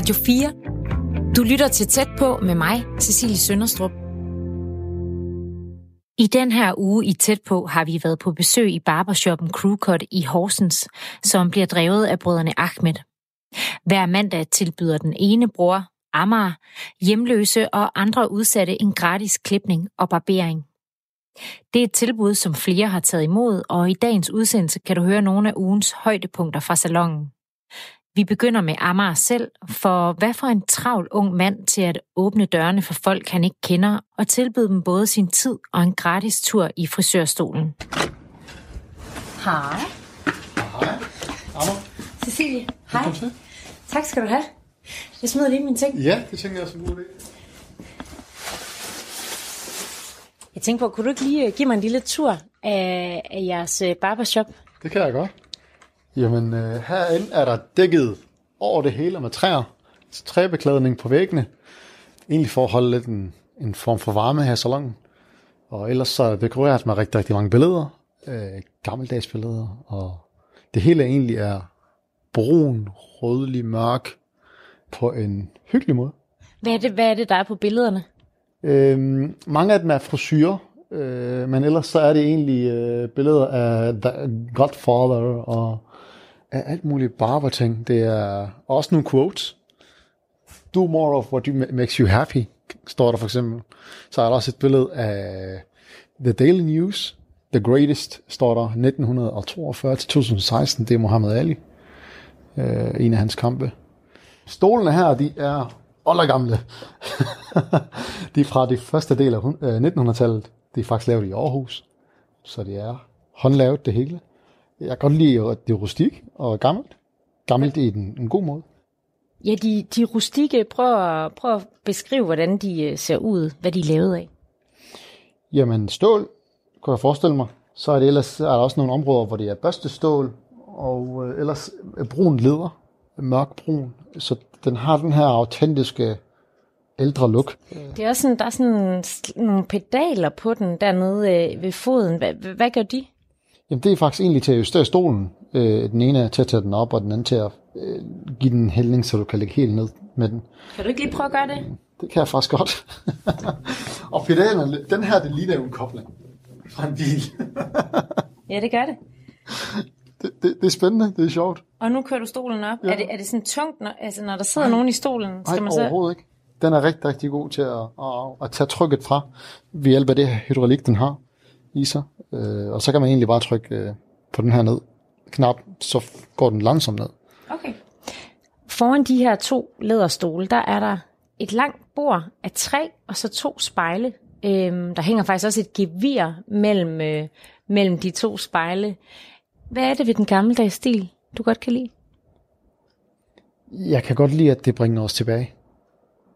Radio 4. Du lytter til Tæt på med mig, Cecilie Sønderstrup. I den her uge i Tæt på har vi været på besøg i barbershoppen Crewcut i Horsens, som bliver drevet af brødrene Ahmed. Hver mandag tilbyder den ene bror, Amager, hjemløse og andre udsatte en gratis klipning og barbering. Det er et tilbud, som flere har taget imod, og i dagens udsendelse kan du høre nogle af ugens højdepunkter fra salongen. Vi begynder med Amager selv, for hvad for en travl ung mand til at åbne dørene for folk, han ikke kender, og tilbyde dem både sin tid og en gratis tur i frisørstolen. Hej. Hej. Amager. Cecilie, hej. Tak skal du have. Jeg smider lige mine ting. Ja, det tænker jeg er en god idé. Jeg tænker på, kunne du ikke lige øh, give mig en lille tur af, af jeres øh, barbershop? Det kan jeg godt. Jamen, øh, herinde er der dækket over det hele med træer. Så Træbeklædning på væggene. Egentlig for at holde lidt en, en form for varme her i salongen. Og ellers så er det dekoreret med rigtig, rigtig mange billeder. Øh, gammeldags billeder. Og det hele egentlig er brun, rødlig, mørk på en hyggelig måde. Hvad er det, hvad er det der er på billederne? Øhm, mange af dem er frisyrer, øh, men ellers så er det egentlig øh, billeder af The Godfather og af alt muligt barberting. Det er også nogle quotes. Do more of what you makes you happy, står der for eksempel. Så er der også et billede af The Daily News. The Greatest står der 1942 til 2016. Det er Muhammad Ali. Øh, en af hans kampe. Stolene her, de er oldergamle. de er fra de første del af 1900-tallet. Øh, de er faktisk lavet i Aarhus. Så det er håndlavet det hele. Jeg kan godt lide, at det er rustik og gammelt. Gammelt i en, en god måde. Ja, de, de rustikke, prøv at, prøv at beskrive, hvordan de øh, ser ud, hvad de er lavet af. Jamen stål, kunne jeg forestille mig. Så er, det ellers, er der også nogle områder, hvor det er børstestål, og øh, ellers er brun leder, mørk brun. Så den har den her autentiske ældre look. Det er også sådan, der er sådan nogle pedaler på den dernede øh, ved foden. Hvad- hvad gør de? Jamen det er faktisk egentlig til at justere stolen. Øh, den ene er til at tage den op, og den anden til at øh, give den en hældning, så du kan lægge helt ned med den. Kan du ikke lige prøve at gøre det? Det kan jeg faktisk godt. og pedalerne, den her, det ligner jo en kobling fra en bil. Ja, det gør det. det, det, det er spændende, det er sjovt. Og nu kører du stolen op. Ja. Er, det, er det sådan tungt, når, altså, når der sidder nogen i stolen? Nej, Skal man så... overhovedet ikke. Den er rigtig, rigtig god til at, at, at tage trykket fra ved hjælp af det her hydraulik, den har i sig. Øh, og så kan man egentlig bare trykke øh, på den her ned knap, så går den langsomt ned. Okay. Foran de her to læderstole, der er der et langt bord af træ, og så to spejle. Øhm, der hænger faktisk også et gevir mellem, øh, mellem de to spejle. Hvad er det ved den gammeldags stil, du godt kan lide? Jeg kan godt lide, at det bringer os tilbage.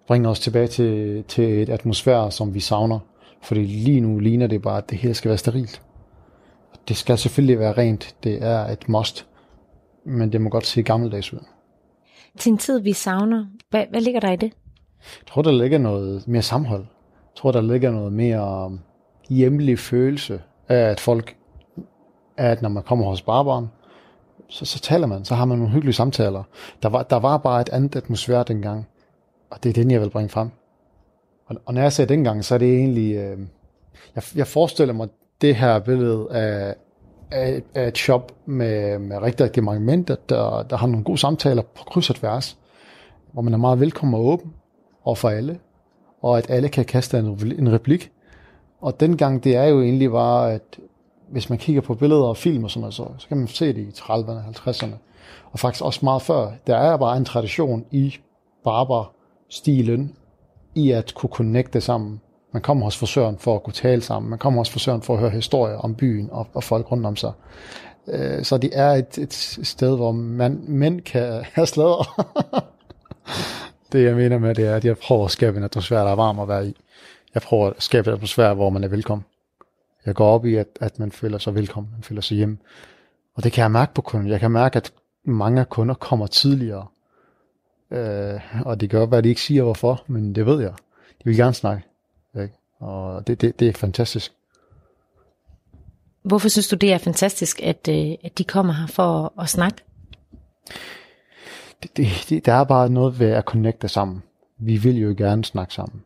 Bringer os tilbage til, til et atmosfære, som vi savner. Fordi lige nu ligner det bare, at det hele skal være sterilt. Det skal selvfølgelig være rent. Det er et must. Men det må godt se gammeldags ud. Til en tid, vi savner. Hvad, hvad ligger der i det? Jeg tror, der ligger noget mere sammenhold. Jeg tror, der ligger noget mere um, hjemlig følelse af, at folk, at når man kommer hos barbaren, så, så taler man, så har man nogle hyggelige samtaler. Der var, der var bare et andet atmosfære dengang, og det er den, jeg vil bringe frem. Og, og når jeg ser dengang, så er det egentlig, øh, jeg, jeg forestiller mig det her billede af, af, af et shop med, med rigtig, rigtig mange mænd, der, der, der har nogle gode samtaler på kryds og tværs, hvor man er meget velkommen og åben over for alle, og at alle kan kaste en, en replik. Og dengang, det er jo egentlig bare, at hvis man kigger på billeder og film og sådan noget, så, så kan man se det i 30'erne, 50'erne, og faktisk også meget før. Der er bare en tradition i barberstilen, i at kunne connecte sammen. Man kommer hos frisøren for at kunne tale sammen. Man kommer hos frisøren for at høre historier om byen og, og folk rundt om sig. Øh, Så det er et, et sted, hvor man, mænd kan have slader. det jeg mener med det er, at jeg prøver at skabe en atmosfære, der er varm at være i. Jeg prøver at skabe en atmosfære, hvor man er velkommen. Jeg går op i, at, at man føler sig velkommen, man føler sig hjemme. Og det kan jeg mærke på kunden. Jeg kan mærke, at mange af kunder kommer tidligere. Øh, og det kan godt være, at de ikke siger hvorfor, men det ved jeg. De vil gerne snakke. Ikke? Og det, det, det er fantastisk. Hvorfor synes du, det er fantastisk, at, øh, at de kommer her for at, at snakke? det, det, det, der er bare noget ved at connecte sammen. Vi vil jo gerne snakke sammen.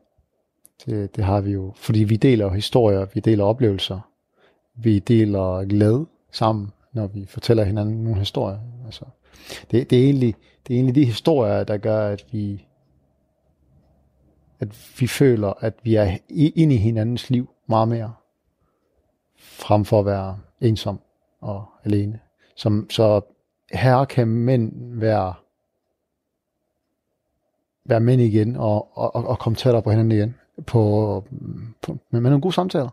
Det, det har vi jo, fordi vi deler historier, vi deler oplevelser, vi deler glæde sammen, når vi fortæller hinanden nogle historier. Altså, det, det, er egentlig, det er egentlig de historier, der gør, at vi, at vi føler, at vi er inde i hinandens liv meget mere, frem for at være ensom og alene. Som, så her kan mænd være, være mænd igen og, og, og komme tættere på hinanden igen på, på, med, med nogle gode samtaler.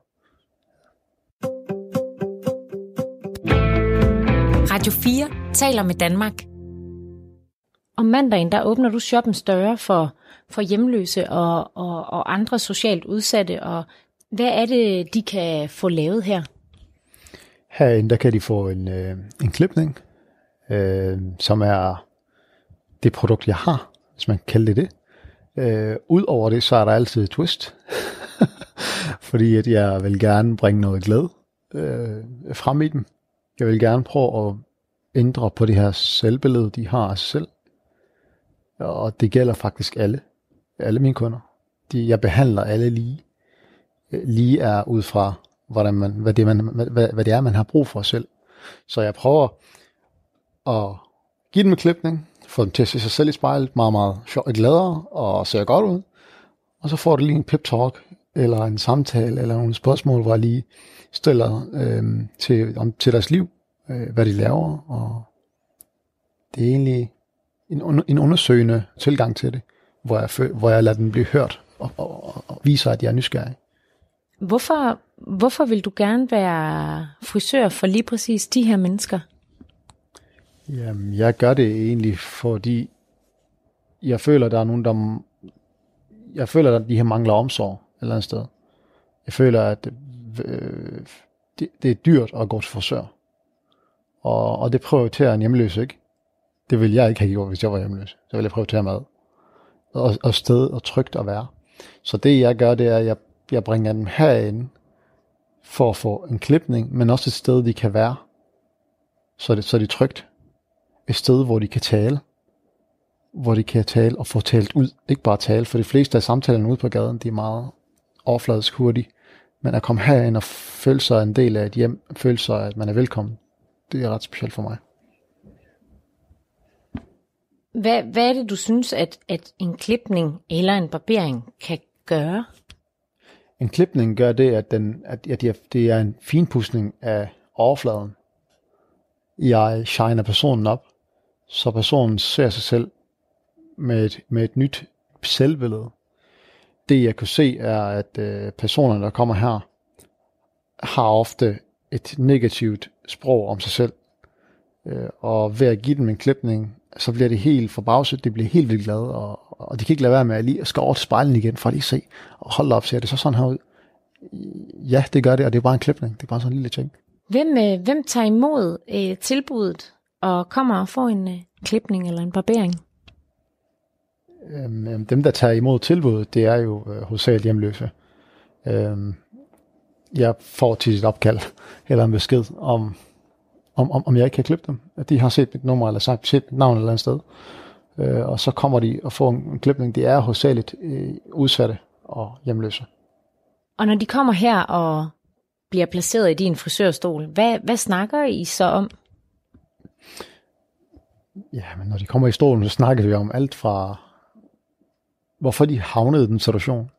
Radio 4 taler med Danmark. Om mandagen, der åbner du shoppen større for, for hjemløse og, og, og andre socialt udsatte. Og hvad er det, de kan få lavet her? Herinde, der kan de få en, øh, en klipning, øh, som er det produkt, jeg har, hvis man kan kalde det det. Øh, Udover det, så er der altid et twist. Fordi at jeg vil gerne bringe noget glæde øh, frem i dem. Jeg vil gerne prøve at ændre på det her selvbillede, de har af sig selv. Og det gælder faktisk alle. Alle mine kunder. De, jeg behandler alle lige. Øh, lige er ud fra, hvordan man, hvad, det, man, hvad, hvad det er, man har brug for selv. Så jeg prøver at give dem en klipning, få dem til at se sig selv i spejlet, meget, meget sjovt og gladere, og ser godt ud. Og så får du lige en pep talk, eller en samtale, eller nogle spørgsmål, hvor jeg lige stiller øh, til, om, til deres liv, øh, hvad de laver, og det er egentlig en, en undersøgende tilgang til det, hvor jeg, hvor jeg lader dem blive hørt, og, og, og viser, at jeg er nysgerrig. Hvorfor, hvorfor vil du gerne være frisør for lige præcis de her mennesker? Jamen, jeg gør det egentlig, fordi jeg føler, der er nogen, der... Jeg føler, at de her mangler omsorg et eller andet sted. Jeg føler, at øh, det, det er dyrt at gå til frisør. Og, og det prioriterer en hjemløs ikke. Det vil jeg ikke have gjort, hvis jeg var hjemløs. Så vil jeg prøve prioritere mad. Og, og sted og trygt at være. Så det jeg gør, det er, at jeg, jeg bringer dem herind for at få en klipning, men også et sted, de kan være. Så det, så det er trygt et sted, hvor de kan tale. Hvor de kan tale og få talt ud. Ikke bare tale, for de fleste af samtalerne ude på gaden, de er meget overfladisk hurtige. Men at komme herind og føle sig en del af et hjem, føle sig, at man er velkommen, det er ret specielt for mig. Hvad, hvad er det, du synes, at, at en klipning eller en barbering kan gøre? En klipning gør det, at, den, at, at det er en finpudsning af overfladen. Jeg shiner personen op, så personen ser sig selv med et, med et nyt selvbillede. Det jeg kan se er, at øh, personerne, der kommer her, har ofte et negativt sprog om sig selv. Øh, og ved at give dem en klipning, så bliver det helt forbavset, de bliver helt vildt glade, og, og de kan ikke lade være med at lige skal over til spejlen igen, for at lige se, og hold op, ser det så sådan her ud? Ja, det gør det, og det er bare en klipning, det er bare sådan en lille ting. Hvem, øh, hvem tager imod øh, tilbuddet og kommer og får en øh, klipning eller en barbering? Øhm, dem, der tager imod tilbuddet, det er jo øh, hovedsageligt hjemløse. Øhm, jeg får til et opkald eller en besked om, om, om, om jeg ikke kan klippe dem. At de har set mit nummer eller sagt, set mit navn et eller andet sted. Øh, og så kommer de og får en, en klipning. Det er hovedsageligt øh, udsatte og hjemløse. Og når de kommer her og bliver placeret i din frisørstol, hvad, hvad snakker I så om? Ja, men når de kommer i stolen, så snakker vi om alt fra, hvorfor de havnede i den situation,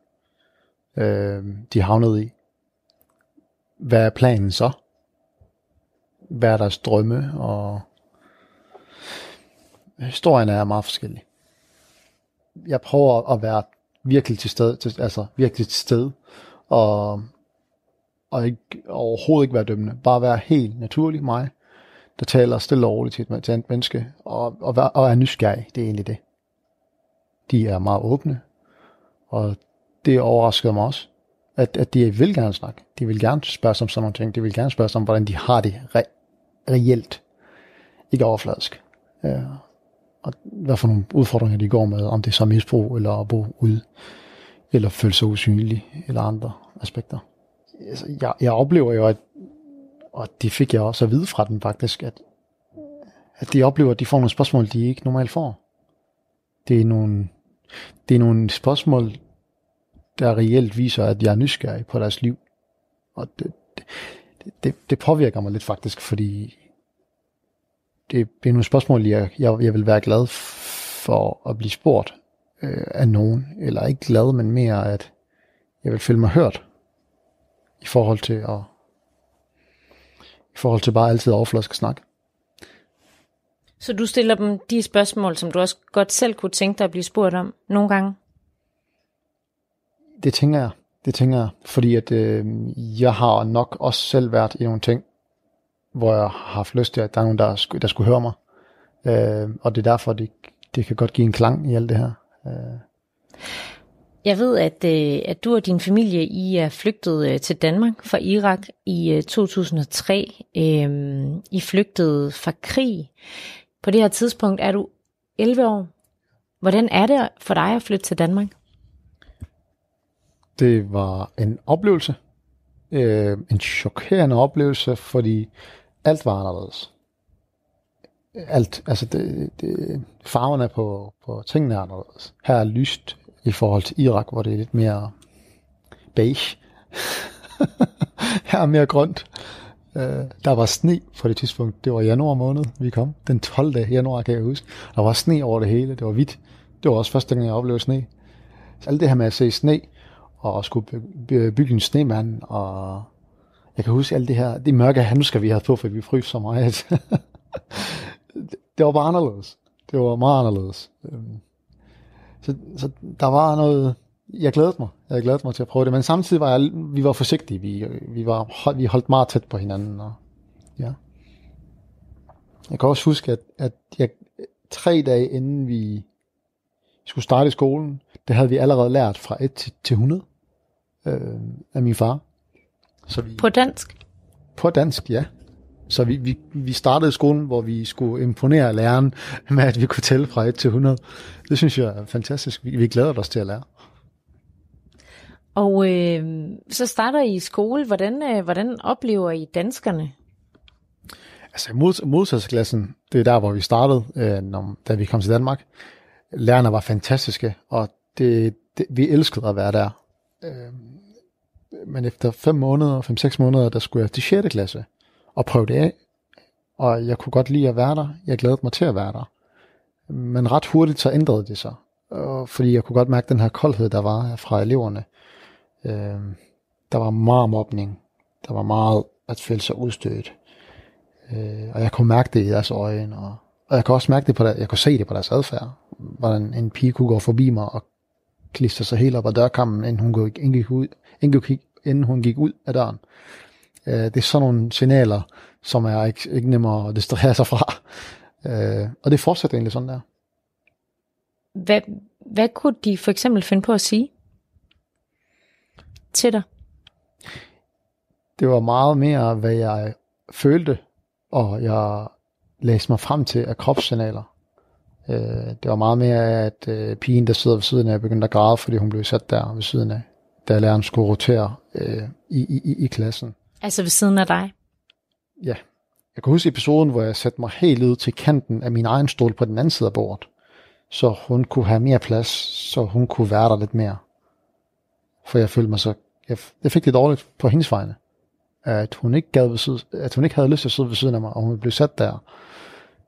øh, de havnede i. Hvad er planen så? Hvad deres drømme? Og historien er meget forskellig. Jeg prøver at være virkelig til stede, til, altså virkelig til stede, og, og ikke, overhovedet ikke være dømmende. Bare være helt naturlig mig, der taler stille og roligt til et, til et menneske, og, og, og er nysgerrig. Det er egentlig det. De er meget åbne, og det overraskede mig også, at, at de vil gerne snakke. De vil gerne spørge sig om sådan nogle ting. De vil gerne spørge sig om, hvordan de har det re- reelt. Ikke overfladisk. Ja. Og hvad for nogle udfordringer de går med, om det er så misbrug, eller at bo ude, eller føle sig usynlig, eller andre aspekter. Altså, jeg, jeg oplever jo, at og det fik jeg også at vide fra den faktisk, at, at de oplever, at de får nogle spørgsmål, de ikke normalt får. det er nogle, det er nogle spørgsmål, der reelt viser, at jeg er nysgerrig på deres liv. Og det, det, det, det påvirker mig lidt faktisk, fordi det, det er nogle spørgsmål, jeg, jeg, jeg vil være glad for at blive spurgt øh, af nogen. Eller ikke glad, men mere, at jeg vil føle mig hørt i forhold til at i forhold til bare altid overflaske snak. Så du stiller dem de spørgsmål, som du også godt selv kunne tænke dig at blive spurgt om nogle gange? Det tænker jeg. Det tænker jeg, fordi at øh, jeg har nok også selv været i nogle ting, hvor jeg har haft lyst til, at der er nogen, der, der skulle høre mig. Øh, og det er derfor, det, det kan godt give en klang i alt det her. Øh. Jeg ved, at, øh, at du og din familie I er flygtet øh, til Danmark fra Irak i øh, 2003. Øh, I flygtede fra krig. På det her tidspunkt er du 11 år. Hvordan er det for dig at flytte til Danmark? Det var en oplevelse. Øh, en chokerende oplevelse, fordi alt var anderledes. Alt, altså det, det, farverne på, på tingene er anderledes. Her er lyst i forhold til Irak, hvor det er lidt mere beige. Her er mere grønt. Øh, der var sne på det tidspunkt. Det var januar måned, vi kom. Den 12. januar, kan jeg huske. Der var sne over det hele. Det var hvidt. Det var også første gang, jeg oplevede sne. Så alt det her med at se sne, og skulle bygge en snemand, og jeg kan huske alt det her, de mørke handsker, vi havde på, for vi frøs så meget. det var bare anderledes. Det var meget anderledes. Øhm, så, så der var noget, jeg glædede mig. Jeg glædede mig til at prøve det, men samtidig var jeg, vi var forsigtige. Vi, vi, var, vi holdt meget tæt på hinanden. Og, ja. Jeg kan også huske, at, at jeg, tre dage inden vi skulle starte i skolen, det havde vi allerede lært fra 1 til, til 100 øh, af min far. Så vi, på dansk? På dansk, ja. Så vi, vi, vi startede skolen, hvor vi skulle imponere læreren med, at vi kunne tælle fra 1 til 100. Det synes jeg er fantastisk. Vi, vi glæder os til at lære. Og øh, så starter I i skole. Hvordan, øh, hvordan oplever I danskerne? Altså mod, modsatsklassen, det er der, hvor vi startede, øh, når, da vi kom til Danmark. Lærerne var fantastiske, og det, det, vi elskede at være der. Øh, men efter 5 måneder, 5-6 måneder, der skulle jeg til 6. klasse og prøve det af. Og jeg kunne godt lide at være der. Jeg glædede mig til at være der. Men ret hurtigt så ændrede det sig. Fordi jeg kunne godt mærke den her koldhed, der var fra eleverne. Øh, der var meget mobning. Der var meget at føle sig udstødt. Øh, og jeg kunne mærke det i deres øjne. Og, og jeg kunne også mærke det på der, jeg kunne se det på deres adfærd. Hvordan en pige kunne gå forbi mig og klistre sig helt op ad dørkammen, inden hun gik ud, inden hun gik ud af døren. Øh, det er sådan nogle signaler, som er ikke, ikke nemmere at distrahere sig fra. Øh, og det fortsætter egentlig sådan der. Hvad, hvad kunne de for eksempel finde på at sige til dig? Det var meget mere, hvad jeg følte, og jeg læste mig frem til af kropssignaler. Øh, det var meget mere, at øh, pigen, der sidder ved siden af, begyndte at græde, fordi hun blev sat der ved siden af, da læreren skulle rotere øh, i, i, i klassen. Altså ved siden af dig? Ja. Jeg kan huske episoden, hvor jeg satte mig helt ud til kanten af min egen stol på den anden side af bordet, så hun kunne have mere plads, så hun kunne være der lidt mere. For jeg følte mig så, jeg, jeg fik det dårligt på hendes vegne, at hun ikke gad ved side, at hun ikke havde lyst til at sidde ved siden af mig, og hun blev sat der.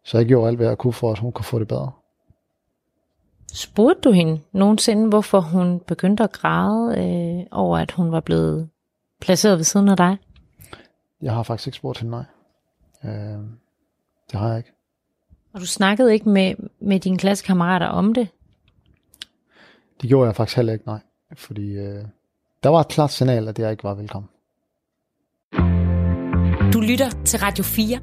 Så jeg gjorde alt, hvad jeg kunne for, at hun kunne få det bedre. Spurgte du hende nogensinde, hvorfor hun begyndte at græde øh, over, at hun var blevet placeret ved siden af dig? Jeg har faktisk ikke spurgt hende, nej. Øh, det har jeg ikke. Og du snakkede ikke med, med dine klassekammerater om det? Det gjorde jeg faktisk heller ikke, nej. Fordi øh, der var et klart signal, at jeg ikke var velkommen. Du lytter til Radio 4.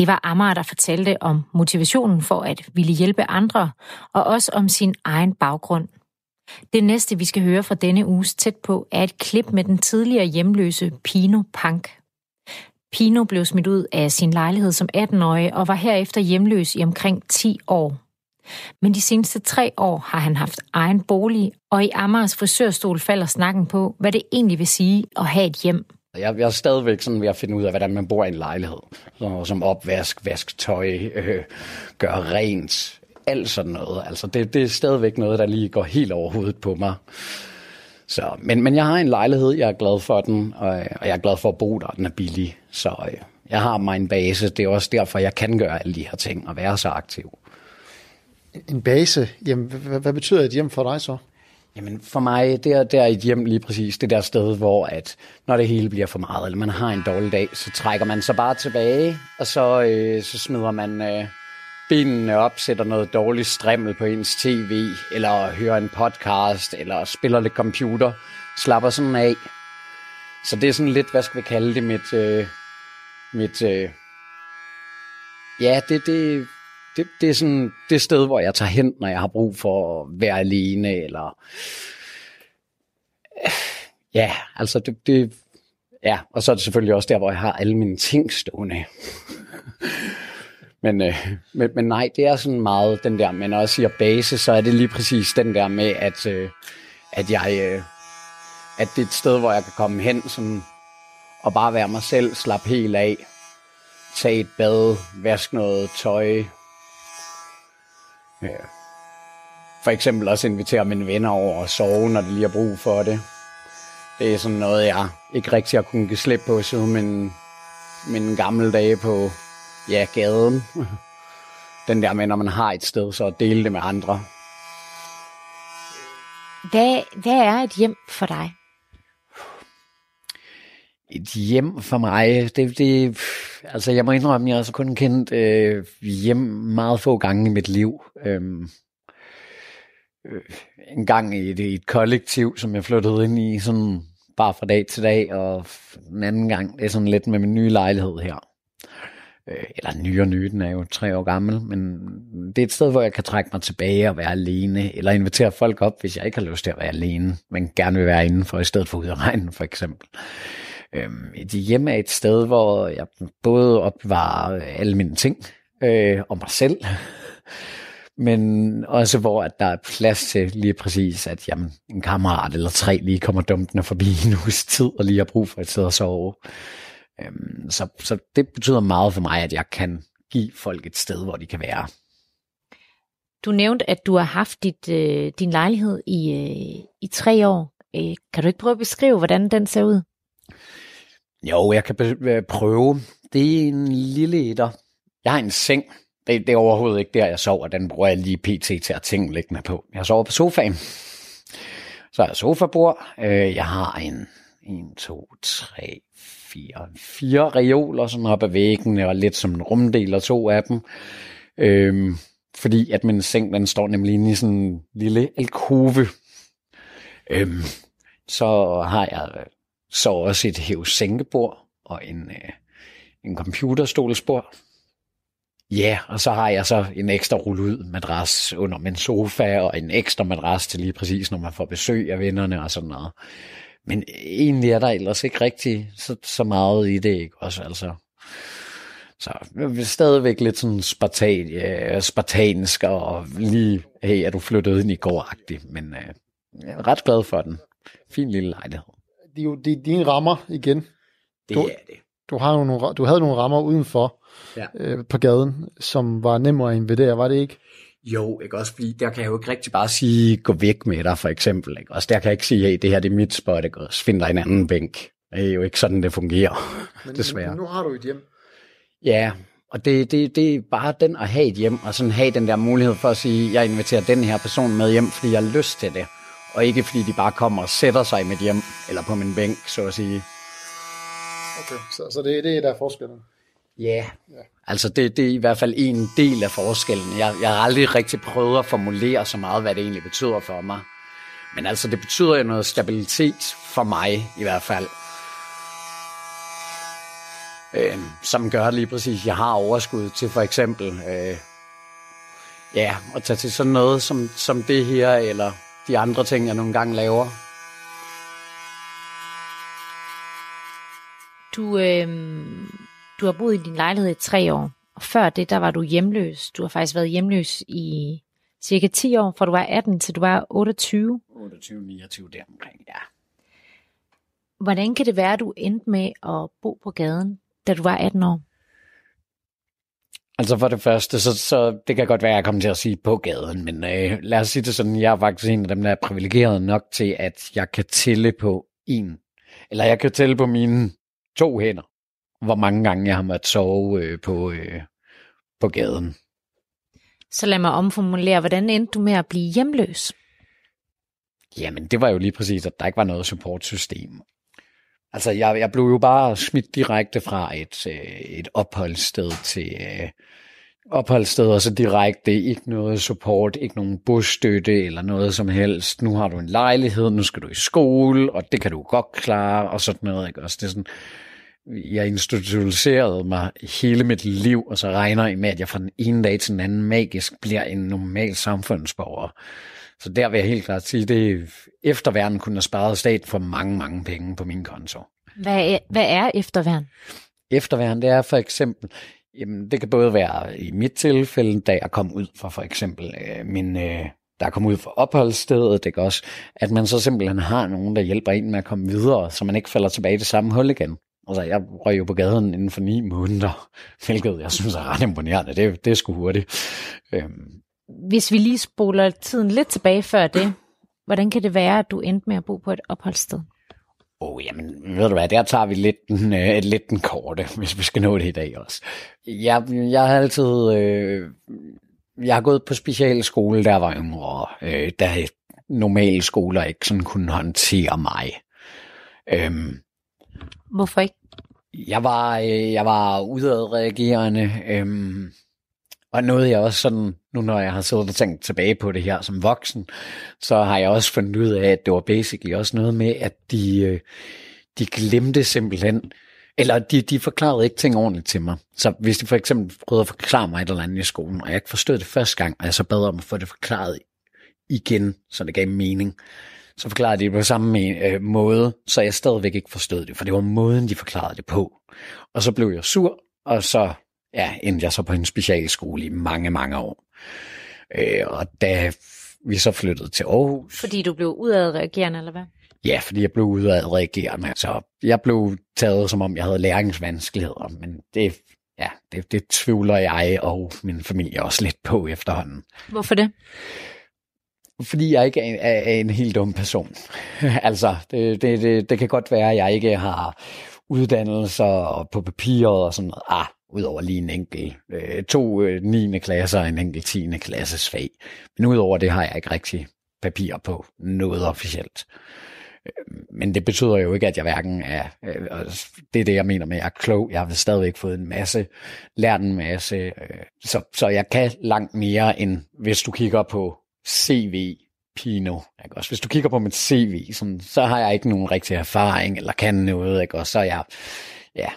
Det var Amager, der fortalte om motivationen for at ville hjælpe andre, og også om sin egen baggrund. Det næste, vi skal høre fra denne uges tæt på, er et klip med den tidligere hjemløse Pino Pank. Pino blev smidt ud af sin lejlighed som 18-årig og var herefter hjemløs i omkring 10 år. Men de seneste tre år har han haft egen bolig, og i Amagers frisørstol falder snakken på, hvad det egentlig vil sige at have et hjem. Jeg, jeg er stadigvæk sådan ved at finde ud af, hvordan man bor i en lejlighed. Så, som opvask, vasktøj, øh, gør rent. alt sådan noget. Altså, det, det er stadigvæk noget, der lige går helt over hovedet på mig. Så, men, men jeg har en lejlighed, jeg er glad for den, og, og jeg er glad for at bo der, den er billig. Så øh, jeg har mig en base, det er også derfor, jeg kan gøre alle de her ting og være så aktiv. En base, jamen, hvad, hvad betyder et hjem for dig så? Jamen for mig, det er, det er et hjem lige præcis, det der sted, hvor at når det hele bliver for meget, eller man har en dårlig dag, så trækker man sig bare tilbage, og så, øh, så smider man øh, benene op, sætter noget dårligt strimmel på ens tv, eller hører en podcast, eller spiller lidt computer, slapper sådan af. Så det er sådan lidt, hvad skal vi kalde det, mit, øh, mit øh, ja, det, det, det, det er sådan det sted, hvor jeg tager hen, når jeg har brug for at være alene, eller ja, altså det, det ja, og så er det selvfølgelig også der, hvor jeg har alle mine ting stående. men, øh, men, men nej, det er sådan meget den der, men når jeg siger base, så er det lige præcis den der med, at, øh, at jeg, øh, at det er et sted, hvor jeg kan komme hen sådan, og bare være mig selv, slappe helt af, tage et bad, vaske noget tøj, Ja. For eksempel også invitere mine venner over og sove, når de lige har brug for det. Det er sådan noget, jeg ikke rigtig har kunnet give slip på siden min, min gamle dage på ja, gaden. Den der med, når man har et sted, så at dele det med andre. Hvad, hvad er et hjem for dig? Et hjem for mig, det, det altså jeg må indrømme, jeg har så kun kendt øh, hjem meget få gange i mit liv. Øhm, øh, en gang i et, et kollektiv, som jeg flyttede ind i, sådan bare fra dag til dag, og en anden gang, det er sådan lidt med min nye lejlighed her. Øh, eller ny og ny, den er jo tre år gammel, men det er et sted, hvor jeg kan trække mig tilbage og være alene, eller invitere folk op, hvis jeg ikke har lyst til at være alene, men gerne vil være indenfor, i stedet for ud af regnen, for eksempel. Øhm, et hjem er et sted, hvor jeg både opbevarer øh, alle mine ting øh, og mig selv, men også hvor at der er plads til lige præcis, at jamen, en kammerat eller tre lige kommer dumpende forbi en uges tid og lige har brug for et sted at sove. Øhm, så, så det betyder meget for mig, at jeg kan give folk et sted, hvor de kan være. Du nævnte, at du har haft dit, øh, din lejlighed i, øh, i tre år. Øh, kan du ikke prøve at beskrive, hvordan den ser ud? Jo, jeg kan prøve. Det er en lille etter. Jeg har en seng. Det, det er overhovedet ikke der, jeg sover. Den bruger jeg lige pt. til at tænke liggende på. Jeg sover på sofaen. Så har jeg sofabord. Øh, jeg har en 1, 2, 3, 4, fire reoler sådan op ad væggene, og lidt som en rumdel og to af dem. Øhm, fordi at min seng, den står nemlig inde i sådan en lille alkove. Øhm, så har jeg øh, så også et hæve-sænkebord og en, øh, en computerstolsbord. Ja, og så har jeg så en ekstra ud madras under min sofa, og en ekstra madras til lige præcis, når man får besøg af vennerne og sådan noget. Men egentlig er der ellers ikke rigtig så, så meget i det, ikke også? Altså, så er stadigvæk lidt sådan spartan, ja, spartansk, og lige, hey, er du flyttet ind i går -agtig. men øh, jeg er ret glad for den. Fin lille lejlighed det er jo det er dine rammer igen. Det du, er det. Du, har jo nogle, du havde nogle rammer udenfor ja. øh, på gaden, som var nemmere at invadere, var det ikke? Jo, ikke også, fordi der kan jeg jo ikke rigtig bare sige, gå væk med dig, for eksempel. Ikke? Også der kan jeg ikke sige, hey, det her det er mit spot, ikke? også find dig en anden bænk. Det er jo ikke sådan, det fungerer, Men desværre. Nu har du et hjem. Ja, og det, det, det er bare den at have et hjem, og sådan have den der mulighed for at sige, jeg inviterer den her person med hjem, fordi jeg har lyst til det og ikke fordi de bare kommer og sætter sig i mit hjem, eller på min bænk, så at sige. Okay, så, så det, det er der forskellen? Yeah. Ja, altså det, det er i hvert fald en del af forskellen. Jeg, jeg har aldrig rigtig prøvet at formulere så meget, hvad det egentlig betyder for mig. Men altså det betyder jo noget stabilitet for mig i hvert fald. Øh, som gør lige præcis, jeg har overskud til for eksempel, øh, ja, at tage til sådan noget som, som det her, eller de andre ting, jeg nogle gange laver. Du, øh, du har boet i din lejlighed i tre år, og før det, der var du hjemløs. Du har faktisk været hjemløs i cirka 10 år, fra du var 18 til du var 28. 28, 29 deromkring, ja. Hvordan kan det være, at du endte med at bo på gaden, da du var 18 år? Altså for det første, så, så det kan godt være, at jeg kommer til at sige på gaden, men øh, lad os sige det sådan, jeg er faktisk en af dem, der er privilegeret nok til, at jeg kan tælle på en, eller jeg kan tælle på mine to hænder, hvor mange gange jeg har måttet sove øh, på, øh, på gaden. Så lad mig omformulere, hvordan endte du med at blive hjemløs? Jamen, det var jo lige præcis, at der ikke var noget supportsystem. Altså, jeg, jeg blev jo bare smidt direkte fra et, øh, et opholdssted til øh, opholdssted, og så direkte ikke noget support, ikke nogen busstøtte eller noget som helst. Nu har du en lejlighed, nu skal du i skole, og det kan du godt klare, og sådan noget. Ikke? Også det er sådan, jeg institutionaliserede mig hele mit liv, og så regner jeg med, at jeg fra den ene dag til den anden magisk bliver en normal samfundsborger. Så der vil jeg helt klart sige, at det efterværn kunne have sparet stat for mange, mange penge på min konto. Hvad er, hvad er efterværn? Efterværn, det er for eksempel, jamen det kan både være i mit tilfælde, da jeg kom ud fra for eksempel øh, min, øh, der kom ud fra opholdsstedet, det kan også, at man så simpelthen har nogen, der hjælper en med at komme videre, så man ikke falder tilbage i det samme hul igen. Altså, jeg røg jo på gaden inden for ni måneder, hvilket jeg synes er ret imponerende. Det, det er sgu hurtigt. Øhm. Hvis vi lige spoler tiden lidt tilbage før det, hvordan kan det være, at du endte med at bo på et opholdssted? Oh, jamen, ved du hvad, der tager vi lidt den, øh, lidt den korte, hvis vi skal nå det i dag også. Jeg, jeg har altid, øh, jeg har gået på specialskole, der var yngre, øh, da normale skoler ikke sådan kunne håndtere mig. Øhm, Hvorfor ikke? Jeg var, øh, jeg var udadreagerende, øhm, og noget jeg også sådan, nu når jeg har siddet og tænkt tilbage på det her som voksen, så har jeg også fundet ud af, at det var basically også noget med, at de, øh, de glemte simpelthen, eller de, de forklarede ikke ting ordentligt til mig. Så hvis de for eksempel prøvede at forklare mig et eller andet i skolen, og jeg ikke forstod det første gang, og jeg så bad om at få det forklaret igen, så det gav mening, så forklarede de det på samme øh, måde, så jeg stadigvæk ikke forstod det, for det var måden, de forklarede det på. Og så blev jeg sur, og så ja, endte jeg så på en specialskole i mange, mange år. Øh, og da vi så flyttede til Aarhus... Fordi du blev udadreagerende, eller hvad? Ja, fordi jeg blev udadreagerende. Så jeg blev taget, som om jeg havde læringsvanskeligheder, men det, ja, det, det tvivler jeg og min familie også lidt på efterhånden. Hvorfor det? Fordi jeg ikke er, er, er en helt dum person. altså, det, det, det, det kan godt være, at jeg ikke har uddannelser på papiret og sådan noget. Ah, udover lige en enkelt, øh, to øh, 9. klasser og en enkelt 10. klasses fag. Men udover det har jeg ikke rigtig papir på noget officielt. Øh, men det betyder jo ikke, at jeg hverken er, øh, det er det, jeg mener med, at jeg er klog. Jeg har stadigvæk fået en masse, lært en masse, øh, så, så jeg kan langt mere, end hvis du kigger på CV Pino. Ikke? Også hvis du kigger på mit CV, sådan, så har jeg ikke nogen rigtig erfaring, eller kan noget, ikke? og så er jeg ja,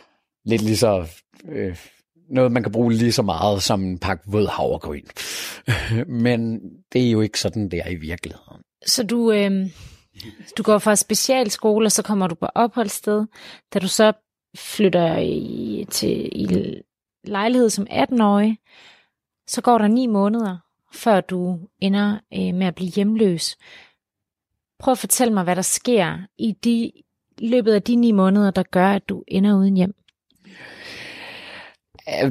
lidt lige så... Øh, noget, man kan bruge lige så meget som en pakke våd havregryn. Men det er jo ikke sådan, det er i virkeligheden. Så du, øh, du går fra specialskole, og så kommer du på opholdssted. Da du så flytter i, til i lejlighed som 18-årig, så går der ni måneder, før du ender øh, med at blive hjemløs. Prøv at fortælle mig, hvad der sker i de løbet af de ni måneder, der gør, at du ender uden hjem.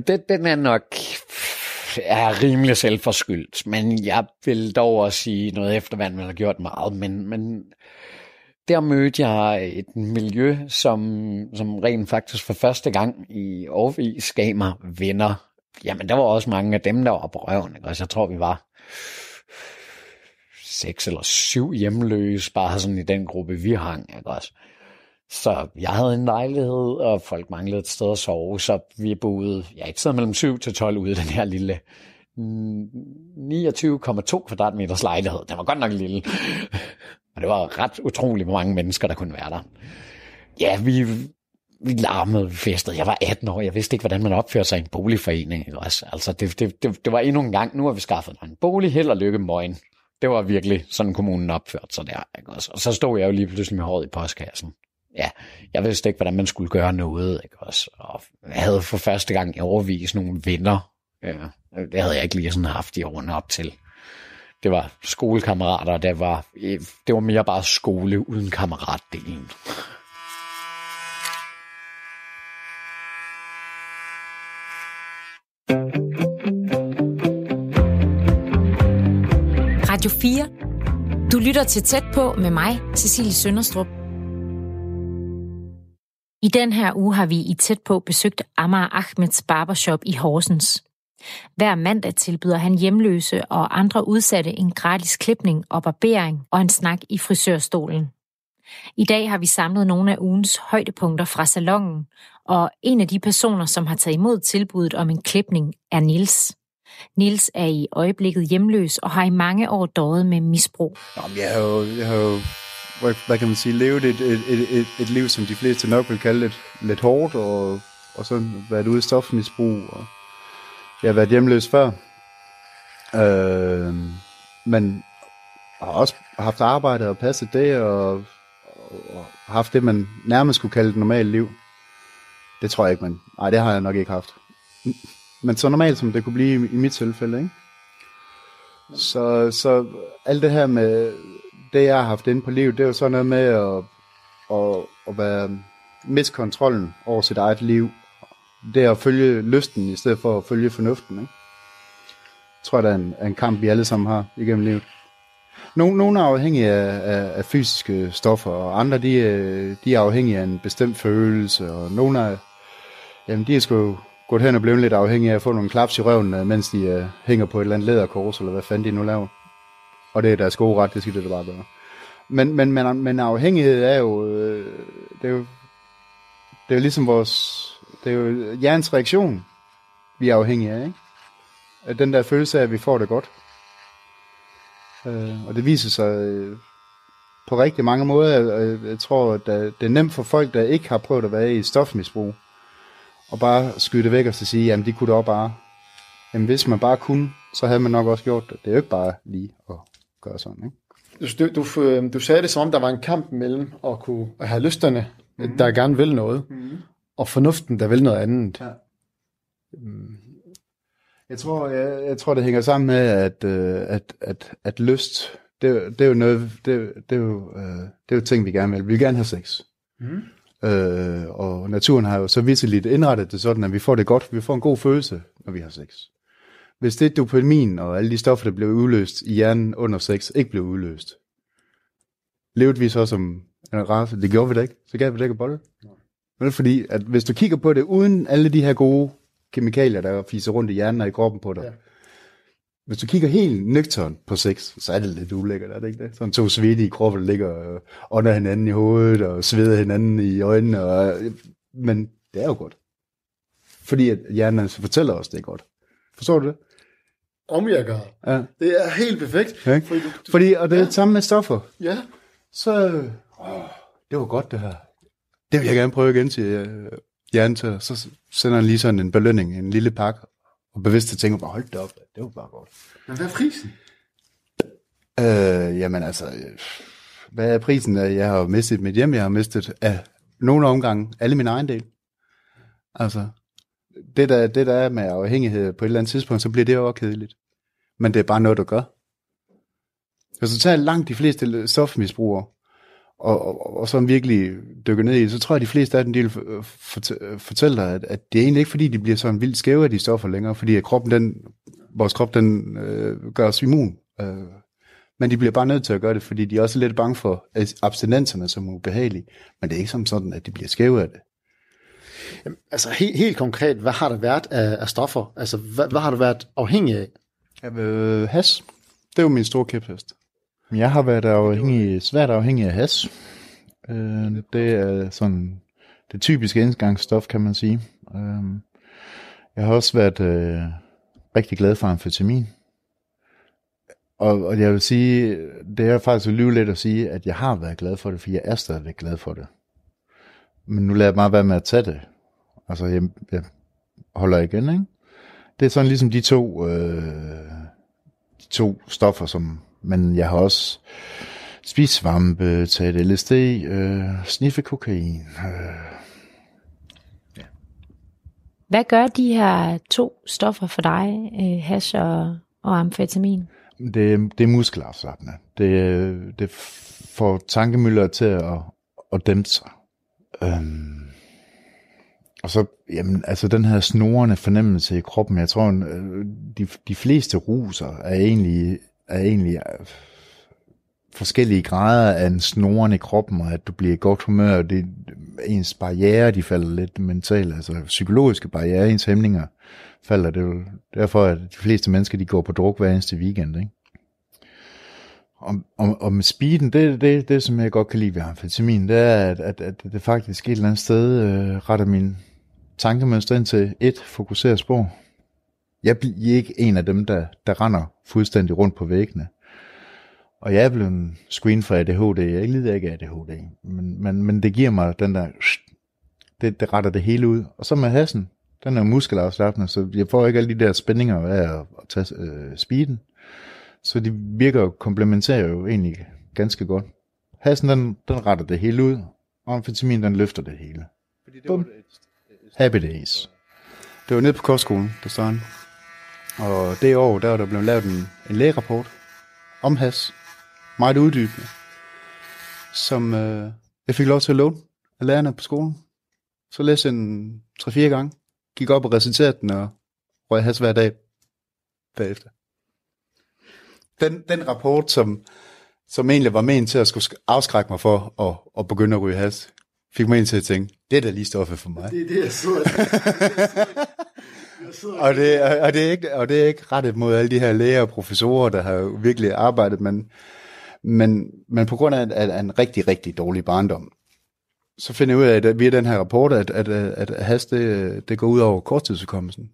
Den, den er nok er rimelig selvforskyldt, men jeg vil dog også sige noget efter, hvad man har gjort meget, men, men der mødte jeg et miljø, som, som rent faktisk for første gang i årvis gav mig venner. Jamen, der var også mange af dem, der var på røven. Ikke? Altså, jeg tror, vi var seks eller syv hjemløse, bare sådan i den gruppe, vi hang. Ikke? Også. Så jeg havde en lejlighed, og folk manglede et sted at sove, så vi boede ja, et sted mellem 7 til 12 ude i den her lille mm, 29,2 kvadratmeters lejlighed. Den var godt nok lille. Og det var ret utroligt, hvor mange mennesker, der kunne være der. Ja, vi, vi larmede, vi festede. Jeg var 18 år, jeg vidste ikke, hvordan man opførte sig i en boligforening. Altså, det, det, det, det var endnu en gang, nu har vi skaffet en bolig, held og lykke, møgen. Det var virkelig sådan, kommunen opførte sig der. Ikke? Og så stod jeg jo lige pludselig med håret i postkassen ja, jeg vidste ikke, hvordan man skulle gøre noget, ikke også? Og jeg havde for første gang i overvis nogle venner. Ja, det havde jeg ikke lige sådan haft i årene op til. Det var skolekammerater, det var, det var mere bare skole uden kammeratdelen. Radio 4. Du lytter til Tæt på med mig, Cecilie Sønderstrup. I den her uge har vi i Tæt på besøgt Amar Ahmeds barbershop i Horsens. Hver mandag tilbyder han hjemløse og andre udsatte en gratis klipning og barbering og en snak i frisørstolen. I dag har vi samlet nogle af ugens højdepunkter fra salongen, og en af de personer, som har taget imod tilbuddet om en klipning, er Nils. Nils er i øjeblikket hjemløs og har i mange år døjet med misbrug. Jamen, jeg har jo, jeg har jo hvad, hvad kan man sige, levet et, et, et, et, et liv, som de fleste nok vil kalde lidt, lidt hårdt, og, og så været ude i stofmisbrug, og jeg har været hjemløs før. Øh, men har også haft arbejde og passet det, og, og haft det, man nærmest skulle kalde et normalt liv. Det tror jeg ikke, men nej, det har jeg nok ikke haft. Men så normalt, som det kunne blive i, i mit tilfælde, ikke? Så, så alt det her med det, jeg har haft inde på livet, det er jo sådan noget med at, at, at være um, miste kontrollen over sit eget liv. Det er at følge lysten, i stedet for at følge fornuften. Ikke? Jeg tror, det er en, en kamp, vi alle sammen har igennem livet. Nogle, nogle er afhængige af, af, af fysiske stoffer, og andre de, øh, de er afhængige af en bestemt følelse, og nogle er, jamen, de er sgu gået hen og blevet lidt afhængige af at få nogle klaps i røven, øh, mens de uh, hænger på et eller andet læderkors, eller hvad fanden de nu laver. Og det er deres gode ret, det skal det bare gøre. Men, men, men, men afhængighed er jo, øh, det er jo, det er jo ligesom vores, det er jo hjernens reaktion, vi er afhængige af, ikke? At den der følelse af, at vi får det godt. Øh, og det viser sig øh, på rigtig mange måder. Jeg, jeg tror, at øh, det er nemt for folk, der ikke har prøvet at være i stofmisbrug, og bare skyde det væk og så sige, jamen de kunne da bare. Jamen hvis man bare kunne, så havde man nok også gjort det. Det er jo ikke bare lige at gøre sådan, ikke? Du, du, du sagde det som om, der var en kamp mellem at kunne at have lysterne, mm-hmm. der gerne vil noget, mm-hmm. og fornuften, der vil noget andet. Ja. Mm. Jeg tror, jeg, jeg tror, det hænger sammen med, at, øh, at, at, at lyst, det, det er jo noget, det, det, er jo, øh, det er jo ting, vi gerne vil. Vi vil gerne have sex. Mm. Øh, og naturen har jo så vidt indrettet det sådan, at vi får det godt, vi får en god følelse, når vi har sex. Hvis det dopamin og alle de stoffer, der blev udløst i hjernen under sex, ikke blev udløst, levede vi så som en race? Det gjorde vi da ikke. Så gav vi da ikke bolle. Men fordi, at hvis du kigger på det uden alle de her gode kemikalier, der fiser rundt i hjernen og i kroppen på dig, ja. hvis du kigger helt nøgtern på sex, så er det lidt ulækkert, er det ikke det? Sådan to svedte i kroppen, der ligger under hinanden i hovedet, og sveder hinanden i øjnene, og, men det er jo godt. Fordi at hjernen fortæller os, det er godt. Forstår du det? Om jeg gør. Ja. Det er helt perfekt. Ja. Fordi, du, du, fordi, og det er ja. det samme med stoffer. Ja. Så, åh, det var godt det her. Det vil jeg gerne prøve igen til uh, hjernen til. Så sender han lige sådan en belønning, en lille pakke, og bevidst tænker bare, hold det op, det var bare godt. Men hvad er prisen? Øh, jamen altså, hvad er prisen? Jeg har mistet mit hjem, jeg har mistet af nogle omgange alle mine egen del. Altså, det der, det der er med afhængighed på et eller andet tidspunkt, så bliver det jo også kedeligt. Men det er bare noget, du gør. Hvis du tager langt de fleste stofmisbrugere, og, og, og så virkelig dykker ned i så tror jeg, at de fleste af dem, de fortæller dig, at, at det er egentlig ikke, fordi de bliver sådan vildt skæve af de stoffer længere, fordi at kroppen, den, vores krop, den øh, gør os immun. Øh, men de bliver bare nødt til at gøre det, fordi de er også lidt bange for abstinenserne som ubehagelige. Men det er ikke som sådan, at de bliver skæve af det. Jamen, altså helt, helt konkret, hvad har der været af, af stoffer? Altså, hvad, hvad har du været afhængig af? Jeg øh, has. Det er jo min store kæphest. Jeg har været afhængig, svært afhængig af has. Øh, det er sådan det typiske indgangsstof, kan man sige. Øh, jeg har også været øh, rigtig glad for amfetamin. Og, og jeg vil sige, det er faktisk at lyve lidt at sige, at jeg har været glad for det, for jeg er stadigvæk glad for det. Men nu lader jeg bare være med at tage det. Altså, jeg, jeg holder igen, ikke? Det er sådan ligesom de to, øh, de to stoffer, som, men jeg har også spist svampe, taget LSD, øh, sniffe kokain. Øh. Ja. Hvad gør de her to stoffer for dig, øh, hash og, og amfetamin? Det, det er muskelafslappende. Det, det får tankemøller til at, at dæmpe sig. Øhm, og så, jamen, altså den her snorende fornemmelse i kroppen, jeg tror, øh, de, de fleste ruser er egentlig er egentlig øh, forskellige grader af en snoren i kroppen, og at du bliver i godt humør, og det, ens barriere, de falder lidt mentalt, altså psykologiske barriere, ens hæmninger falder. Det er jo derfor, at de fleste mennesker, de går på druk hver eneste weekend, ikke? Og, og, og med speeden, det, det, det som jeg godt kan lide ved amfetamin, det er, at, at, at det faktisk et eller andet sted øh, retter min tankemønster ind til et fokuseret spor. Jeg bliver ikke en af dem, der, der render fuldstændig rundt på væggene. Og jeg er blevet screen for ADHD. Jeg lider ikke af ADHD. Men, men, men det giver mig den der... Det, det retter det hele ud. Og så med hassen, den er muskelafslappende, så jeg får ikke alle de der spændinger af at, at tage øh, speeden. Så de virker jo komplementerer jo egentlig ganske godt. Hassen, den, den retter det hele ud, og amfetamin, den løfter det hele. Fordi det var Happy days. Det var nede på kostskolen, der stod han. Og det år, der var der blevet lavet en, en lægerapport om has. Meget uddybende. Som øh, jeg fik lov til at låne af lærerne på skolen. Så læste jeg den 3-4 gange. Gik op og reciterede den og røg has hver dag bagefter. Den, den rapport, som, som egentlig var ment til at skulle afskrække mig for at, at begynde at ryge has, fik mig ind til at tænke, det er da lige stoffet for mig. Det er det, jeg sidder og, det, og, det er ikke, og det er ikke rettet mod alle de her læger og professorer, der har virkelig arbejdet, men, men, men på grund af, af en rigtig, rigtig dårlig barndom, så finder jeg ud af, at via den her rapport, at, at, at, at has, det, det går ud over korttidsudkommelsen.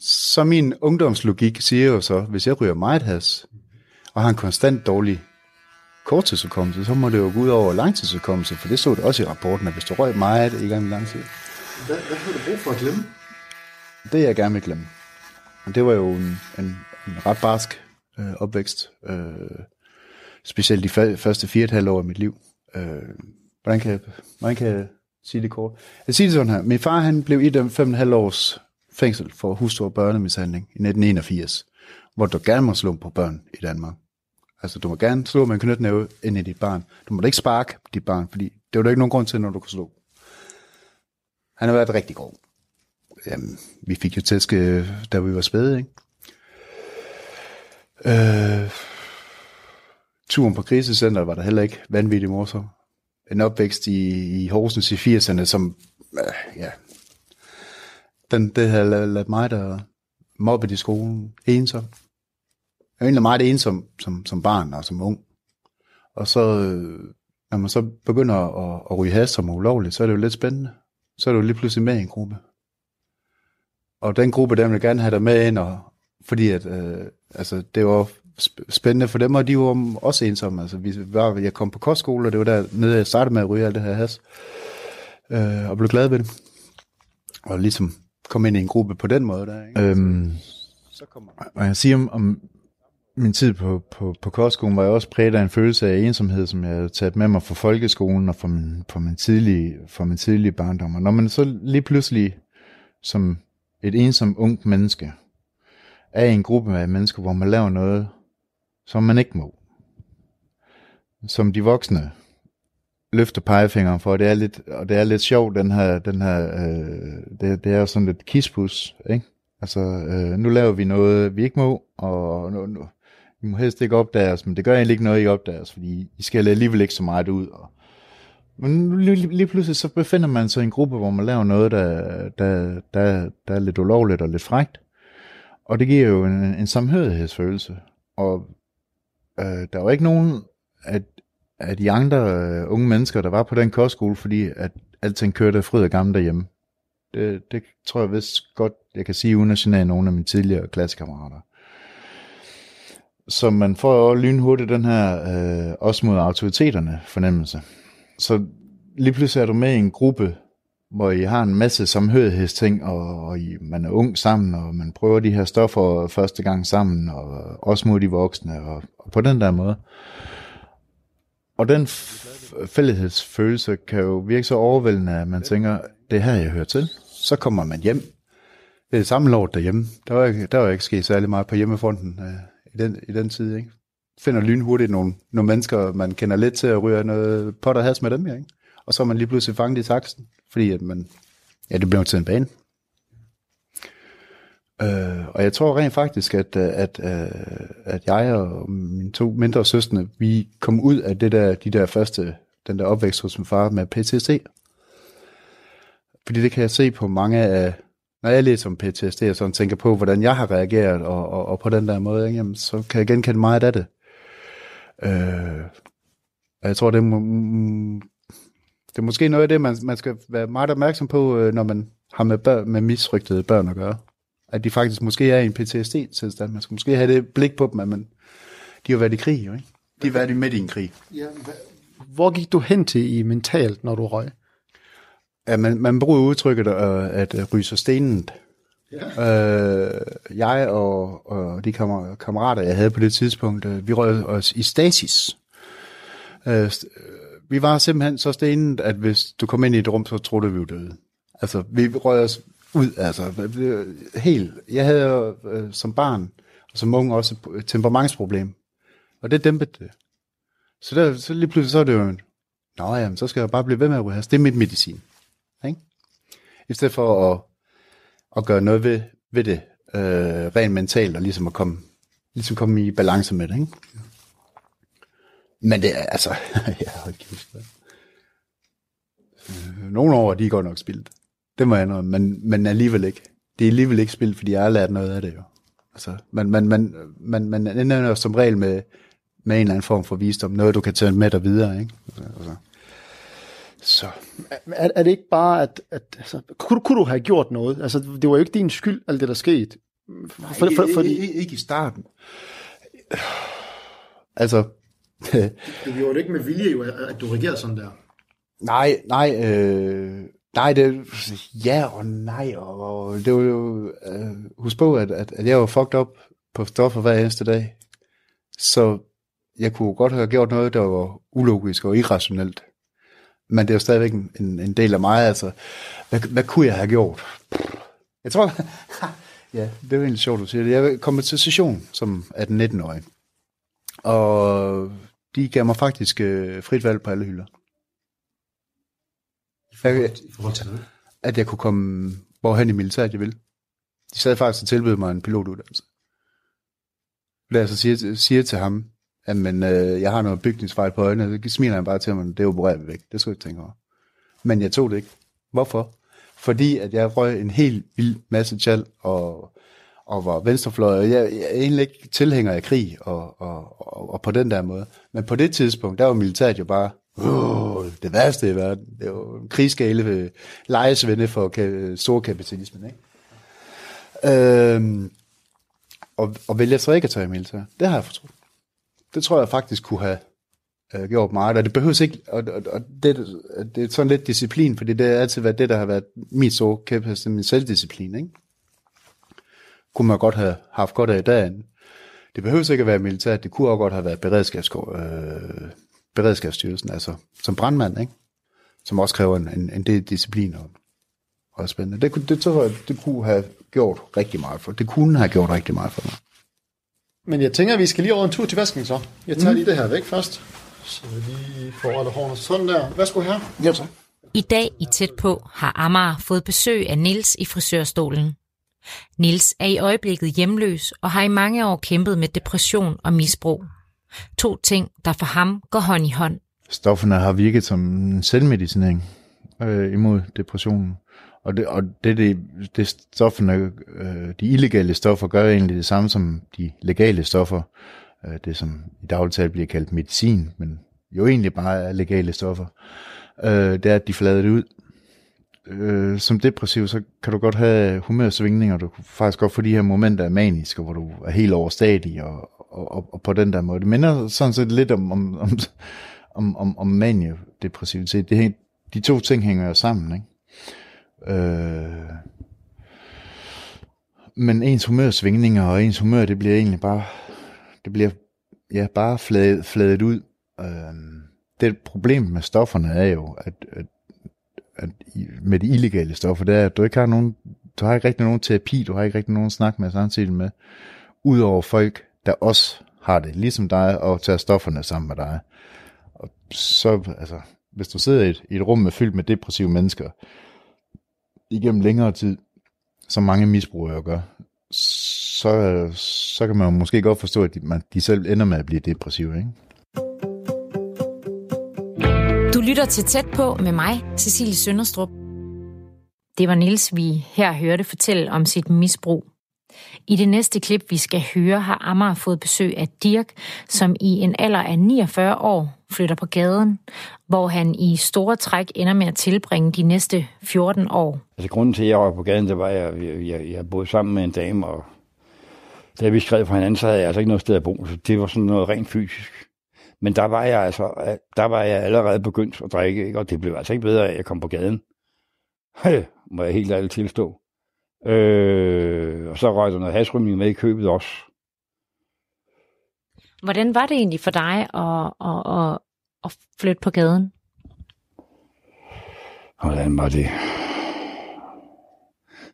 Så min ungdomslogik siger jo så, hvis jeg ryger meget has, og har en konstant dårlig korttidsudkommelse, så må det jo gå ud over langtidsudkommelse, for det så det også i rapporten, at hvis du røg meget i gang med lang tid. Hvad, hvad har du brug for at glemme? Det jeg gerne vil glemme. Og det var jo en, en, en ret barsk øh, opvækst. Øh, specielt de første fire et halvt år af mit liv. Øh, hvordan, kan jeg, hvordan kan jeg sige det kort? Jeg siger det sådan her. Min far han blev idømt fem og et halvt års fængsel for hustru og børnemishandling i 1981, hvor du gerne må slå på børn i Danmark. Altså, du må gerne slå med en knytnæve ind i dit barn. Du må da ikke sparke dit barn, fordi det var der ikke nogen grund til, når du kan slå. Han har været rigtig god. Jamen, vi fik jo tæsk, øh, da vi var spæde, ikke? Øh, turen på krisecenter var der heller ikke vanvittig morsom. En opvækst i, i Horsens i 80'erne, som, øh, ja, den, det havde ladet mig der mobbet i skolen, ensom. Jeg er egentlig meget ensom som, som barn og som ung. Og så, øh, når man så begynder at, at ryge has som ulovligt, så er det jo lidt spændende. Så er du lige pludselig med i en gruppe. Og den gruppe, der vil gerne have dig med ind, og, fordi at, øh, altså, det var spændende for dem, og de var også ensomme. Altså, vi var, jeg kom på kostskole, og det var der nede, jeg startede med at ryge alt det her has, øh, og blev glad ved det. Og ligesom kom ind i en gruppe på den måde der. Ikke? Øhm, så kommer og jeg siger om, om min tid på, på, på kostskolen var jeg også præget af en følelse af ensomhed, som jeg havde taget med mig fra folkeskolen og fra min, fra min, tidlige, fra min tidlige barndom. Og når man så lige pludselig som et ensom ungt menneske er i en gruppe af mennesker, hvor man laver noget, som man ikke må. Som de voksne løfter pegefingeren for, og det er lidt, og det er lidt sjovt, den her, den her øh, det, det er jo sådan lidt kispus, ikke? Altså, øh, nu laver vi noget, vi ikke må, og nu, nu, i må helst ikke opdage os, men det gør egentlig ikke noget, I opdager os, fordi I skal alligevel ikke så meget ud. Og, men lige, lige pludselig så befinder man sig i en gruppe, hvor man laver noget, der, der, der, der er lidt ulovligt og lidt frægt. Og det giver jo en, en samhørighedsfølelse. Og øh, der var ikke nogen af, af de andre øh, unge mennesker, der var på den kostskole, fordi at alting kørte fryd og gammel derhjemme. Det, det tror jeg vist godt, jeg kan sige, uden at genere nogle af mine tidligere klassekammerater. Så man får jo lynhurtigt den her øh, også mod autoriteterne fornemmelse. Så lige pludselig er du med i en gruppe, hvor I har en masse samhørighedsting, og, og I, man er ung sammen, og man prøver de her stoffer første gang sammen, og også mod de voksne, og, og på den der måde. Og den fælleshedsfølelse kan jo virke så overvældende, at man tænker, det er her, jeg hører til. Så kommer man hjem. Det er samme lort derhjemme. Der var, der var ikke sket særlig meget på hjemmefronten øh den, i den tid. Ikke? Finder lynhurtigt nogle, nogle mennesker, man kender lidt til at ryge noget pot og has med dem. Ikke? Og så er man lige pludselig fanget i taksen, fordi at man, ja, det blev til en bane. Øh, og jeg tror rent faktisk, at, øh, at, at, at jeg og mine to mindre søstre, vi kom ud af det der, de der første, den der opvækst hos min far med PTSD. Fordi det kan jeg se på mange af, når jeg læser om PTSD og sådan tænker på, hvordan jeg har reageret, og, og, og på den der måde, ikke, jamen, så kan jeg genkende meget af det. Øh, og jeg tror, det er, mm, det er måske noget af det, man, man skal være meget opmærksom på, øh, når man har med, børn, med misrygtede børn at gøre. At de faktisk måske er i en PTSD-tilstand. Man skal måske have det blik på dem, at man, de har været i krig, jo, ikke? De har været midt i en krig. Ja, hvor gik du hen til i mentalt, når du røg? Ja, man, man bruger udtrykket at, at ryge sig stenet. Ja. Øh, jeg og, og de kammer, kammerater, jeg havde på det tidspunkt, øh, vi røg os i stasis. Øh, vi var simpelthen så stenet, at hvis du kom ind i et rum, så troede vi, vi døde. Altså, vi røg os ud, altså, helt. Jeg havde øh, som barn, og som ung også, et temperamentsproblem. Og det dæmpede det. Så, der, så lige pludselig så er det jo en, nå jamen, så skal jeg bare blive ved med at ryge Det er mit medicin. I stedet for at, at gøre noget ved, ved det, øh, rent mentalt, og ligesom at komme, ligesom komme i balance med det. Ikke? Men det er altså, ja, hold kæft. Øh, nogle år, de er godt nok spildt. Det må jeg noget, men, men alligevel ikke. Det er alligevel ikke spildt, fordi jeg har lært noget af det jo. Altså, man, man, man, man, man ender jo som regel med, med en eller anden form for visdom. Noget, du kan tage med dig videre, ikke? Altså, så. Er, er det ikke bare, at, at altså, kunne, kunne du have gjort noget? Altså, det var jo ikke din skyld, alt det, der skete. For, for, for, for, ikke, ikke i starten. Altså... det gjorde det ikke med vilje, jo, at du reagerede sådan der. Nej, nej, øh, nej, det, ja og nej, og, og det var jo, øh, husk på, at, at, at jeg var fucked up på stoffer hver eneste dag, så jeg kunne godt have gjort noget, der var ulogisk og irrationelt. Men det er jo stadigvæk en, en del af mig, altså, hvad, hvad kunne jeg have gjort? Jeg tror, ja, det er jo egentlig sjovt, du siger det. Jeg kom til session som 18-19-årig, og de gav mig faktisk øh, frit valg på alle hylder. Jeg, I forhold til noget? At jeg kunne komme hvorhen i militæret, jeg ville. De sad faktisk og tilbød mig en pilotuddannelse. Da jeg så siger, siger til ham, men øh, jeg har noget bygningsfejl på øjnene, så smiler han bare til mig, det opererer vi væk. Det skulle jeg ikke tænke over. Men jeg tog det ikke. Hvorfor? Fordi at jeg røg en helt vild masse tjal og, og var venstrefløj, og jeg, jeg er egentlig ikke tilhænger af krig og, og, og, og på den der måde. Men på det tidspunkt, der var militæret jo bare det værste i verden. Det var en krigsgale ved lejesvende for ka- storkapitalismen. Ikke? Øhm, og, og vælger så ikke at tage i militæret. Det har jeg fortrudt. Det tror jeg faktisk kunne have øh, gjort meget, og det behøves ikke, og, og, og det, det er sådan lidt disciplin, fordi det har altid været det, der har været mit så kæphest, min selvdisciplin, ikke? Kunne man godt have haft godt af i dagen. Det behøves ikke at være militært, det kunne også godt have været beredskabs, øh, beredskabsstyrelsen, altså som brandmand, ikke? Som også kræver en, en, en del disciplin og, og spændende. Det, det, det tror jeg, det kunne have gjort rigtig meget for. Det kunne have gjort rigtig meget for mig. Men jeg tænker, at vi skal lige over en tur til vasken så. Jeg tager mm. lige det her væk først. Så vi lige får alle hårene sådan der. Værsgo her. Ja, så. I dag i Tæt på har Amager fået besøg af Nils i frisørstolen. Nils er i øjeblikket hjemløs og har i mange år kæmpet med depression og misbrug. To ting, der for ham går hånd i hånd. Stofferne har virket som en selvmedicinering øh, imod depressionen. Og det, og det, det, det stofferne, øh, de illegale stoffer gør egentlig det samme som de legale stoffer. Øh, det som i dagligtalt bliver kaldt medicin, men jo egentlig bare er legale stoffer. Øh, det er, at de flader det ud. Øh, som depressiv, så kan du godt have humørsvingninger. Du kan faktisk godt få de her momenter af maniske, hvor du er helt overstadig og, og, og, og på den der måde. Det minder sådan set lidt om, om, om, om, om, om maniodepressivitet. Det, de to ting hænger jo sammen, ikke? Øh, men ens humørsvingninger og ens humør, det bliver egentlig bare, det bliver ja, bare fladet, fladet ud. Øh, det problem med stofferne er jo, at, at, at med de illegale stoffer, det er, at du ikke har nogen, du har ikke rigtig nogen terapi, du har ikke rigtig nogen snak med samtidig med, udover folk, der også har det, ligesom dig, og tager stofferne sammen med dig. Og så, altså, hvis du sidder i et, i et rum med fyldt med depressive mennesker, igennem længere tid, som mange misbrugere gør, så, så kan man jo måske godt forstå, at de, man, de selv ender med at blive depressive. Ikke? Du lytter til Tæt på med mig, Cecilie Sønderstrup. Det var Niels, vi her hørte fortælle om sit misbrug. I det næste klip, vi skal høre, har Amager fået besøg af Dirk, som i en alder af 49 år flytter på gaden, hvor han i store træk ender med at tilbringe de næste 14 år. Altså grunden til, at jeg var på gaden, det var, at jeg, jeg, jeg boede sammen med en dame, og da vi skrev fra hinanden, så havde jeg altså ikke noget sted at bo. Så det var sådan noget rent fysisk. Men der var jeg altså, der var jeg allerede begyndt at drikke, ikke? og det blev altså ikke bedre, at jeg kom på gaden. Hey, må jeg helt ærligt tilstå. Øh, og så røg der noget hasrymning med i købet også. Hvordan var det egentlig for dig at, at, at, at flytte på gaden? Hvordan var det?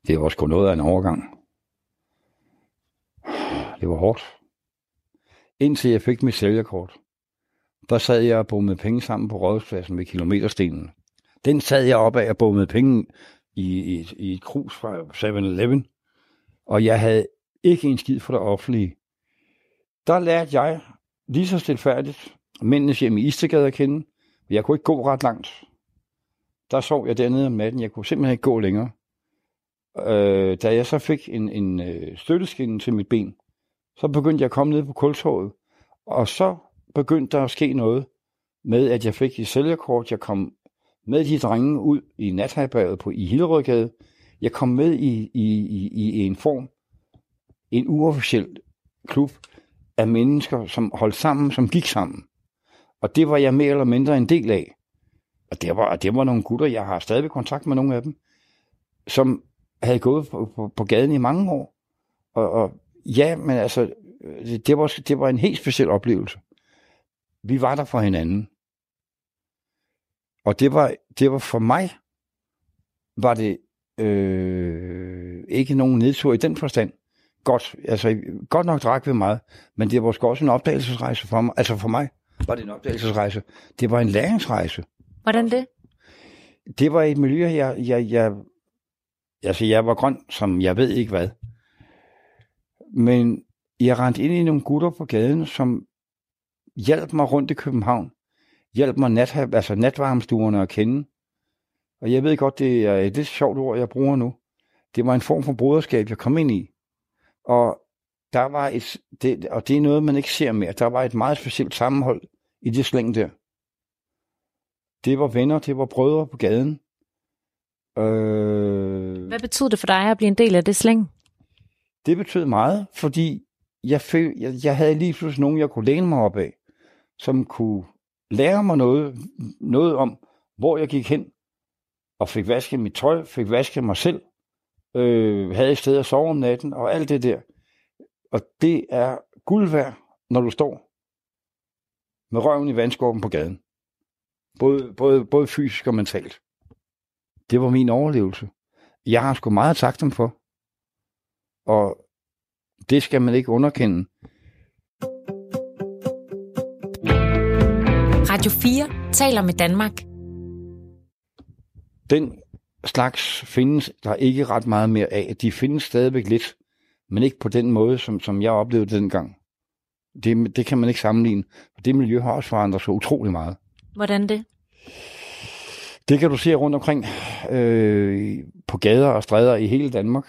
Det var sgu noget af en overgang. Det var hårdt. Indtil jeg fik mit sælgerkort, der sad jeg og bommede penge sammen på rådhuspladsen ved kilometerstenen. Den sad jeg op af og bommede penge i, i, i et krus fra 7-Eleven, og jeg havde ikke en skid for det offentlige. Der lærte jeg lige så stilfærdigt mændenes hjem i Istegade at kende. Jeg kunne ikke gå ret langt. Der sov jeg dernede om natten. Jeg kunne simpelthen ikke gå længere. Øh, da jeg så fik en, en øh, støtteskinne til mit ben, så begyndte jeg at komme ned på kultorvet. Og så begyndte der at ske noget med, at jeg fik et sælgerkort. Jeg kom med de drenge ud i natherberget på i Hillerødgade. Jeg kom med i, i, i, i en form, en uofficiel klub af mennesker, som holdt sammen, som gik sammen. Og det var jeg mere eller mindre en del af. Og det var, det var nogle gutter, jeg har stadig kontakt med nogle af dem, som havde gået på, på, på gaden i mange år. Og, og ja, men altså, det var, det var en helt speciel oplevelse. Vi var der for hinanden. Og det var, det var for mig, var det øh, ikke nogen nedtur i den forstand. Godt, altså, godt nok drak vi meget, men det var sgu også en opdagelsesrejse for mig. Altså for mig var det en opdagelsesrejse. Det var en læringsrejse. Hvordan det? Det var et miljø, jeg, jeg, jeg, altså jeg var grøn, som jeg ved ikke hvad. Men jeg rendte ind i nogle gutter på gaden, som hjalp mig rundt i København hjælp mig nat, altså natvarmestuerne at kende. Og jeg ved godt, det er et lidt sjovt ord, jeg bruger nu. Det var en form for broderskab, jeg kom ind i. Og der var et, det, og det er noget, man ikke ser mere. Der var et meget specielt sammenhold i det slæng der. Det var venner, det var brødre på gaden. Øh, Hvad betød det for dig at blive en del af det slæng? Det betød meget, fordi jeg, føl, jeg, jeg havde lige pludselig nogen, jeg kunne læne mig op af, som kunne lære mig noget, noget om, hvor jeg gik hen, og fik vasket mit tøj, fik vasket mig selv, øh, havde et sted at sove om natten, og alt det der. Og det er guld værd, når du står med røven i vandskorpen på gaden. Både, både, både fysisk og mentalt. Det var min overlevelse. Jeg har sgu meget sagt dem for. Og det skal man ikke underkende. Radio 4 taler med Danmark. Den slags findes der ikke ret meget mere af. De findes stadigvæk lidt, men ikke på den måde, som, som jeg oplevede dengang. Det, det kan man ikke sammenligne. Det miljø har også forandret sig utrolig meget. Hvordan det? Det kan du se rundt omkring øh, på gader og stræder i hele Danmark.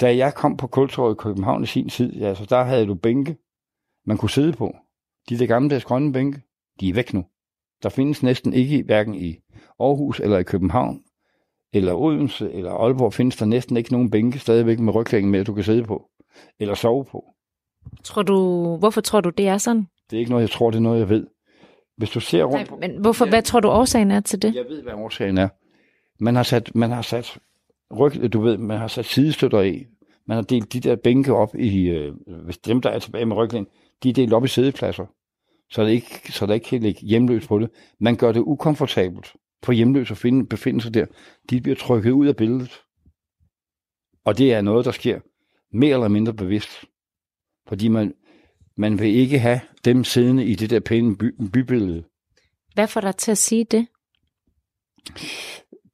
Da jeg kom på Kultorvet i København i sin tid, altså, der havde du bænke, man kunne sidde på. De der gamle grønne bænke de er væk nu. Der findes næsten ikke, hverken i Aarhus eller i København, eller Odense eller Aalborg, findes der næsten ikke nogen bænke stadigvæk med ryglæggen med, du kan sidde på, eller sove på. Tror du, hvorfor tror du, det er sådan? Det er ikke noget, jeg tror, det er noget, jeg ved. Hvis du ser rundt... Nej, men hvorfor, hvad tror du årsagen er til det? Jeg ved, hvad årsagen er. Man har sat, man har sat ryg, du ved, man har sat sidestøtter i. Man har delt de der bænke op i, øh, hvis dem, der er tilbage med ryglæn, de er delt op i sædepladser så, det ikke, så der ikke kan ligge hjemløs på det. Man gør det ukomfortabelt for hjemløse at finde, befinde sig der. De bliver trykket ud af billedet. Og det er noget, der sker mere eller mindre bevidst. Fordi man, man vil ikke have dem siddende i det der pæne by, bybillede. Hvad får dig til at sige det?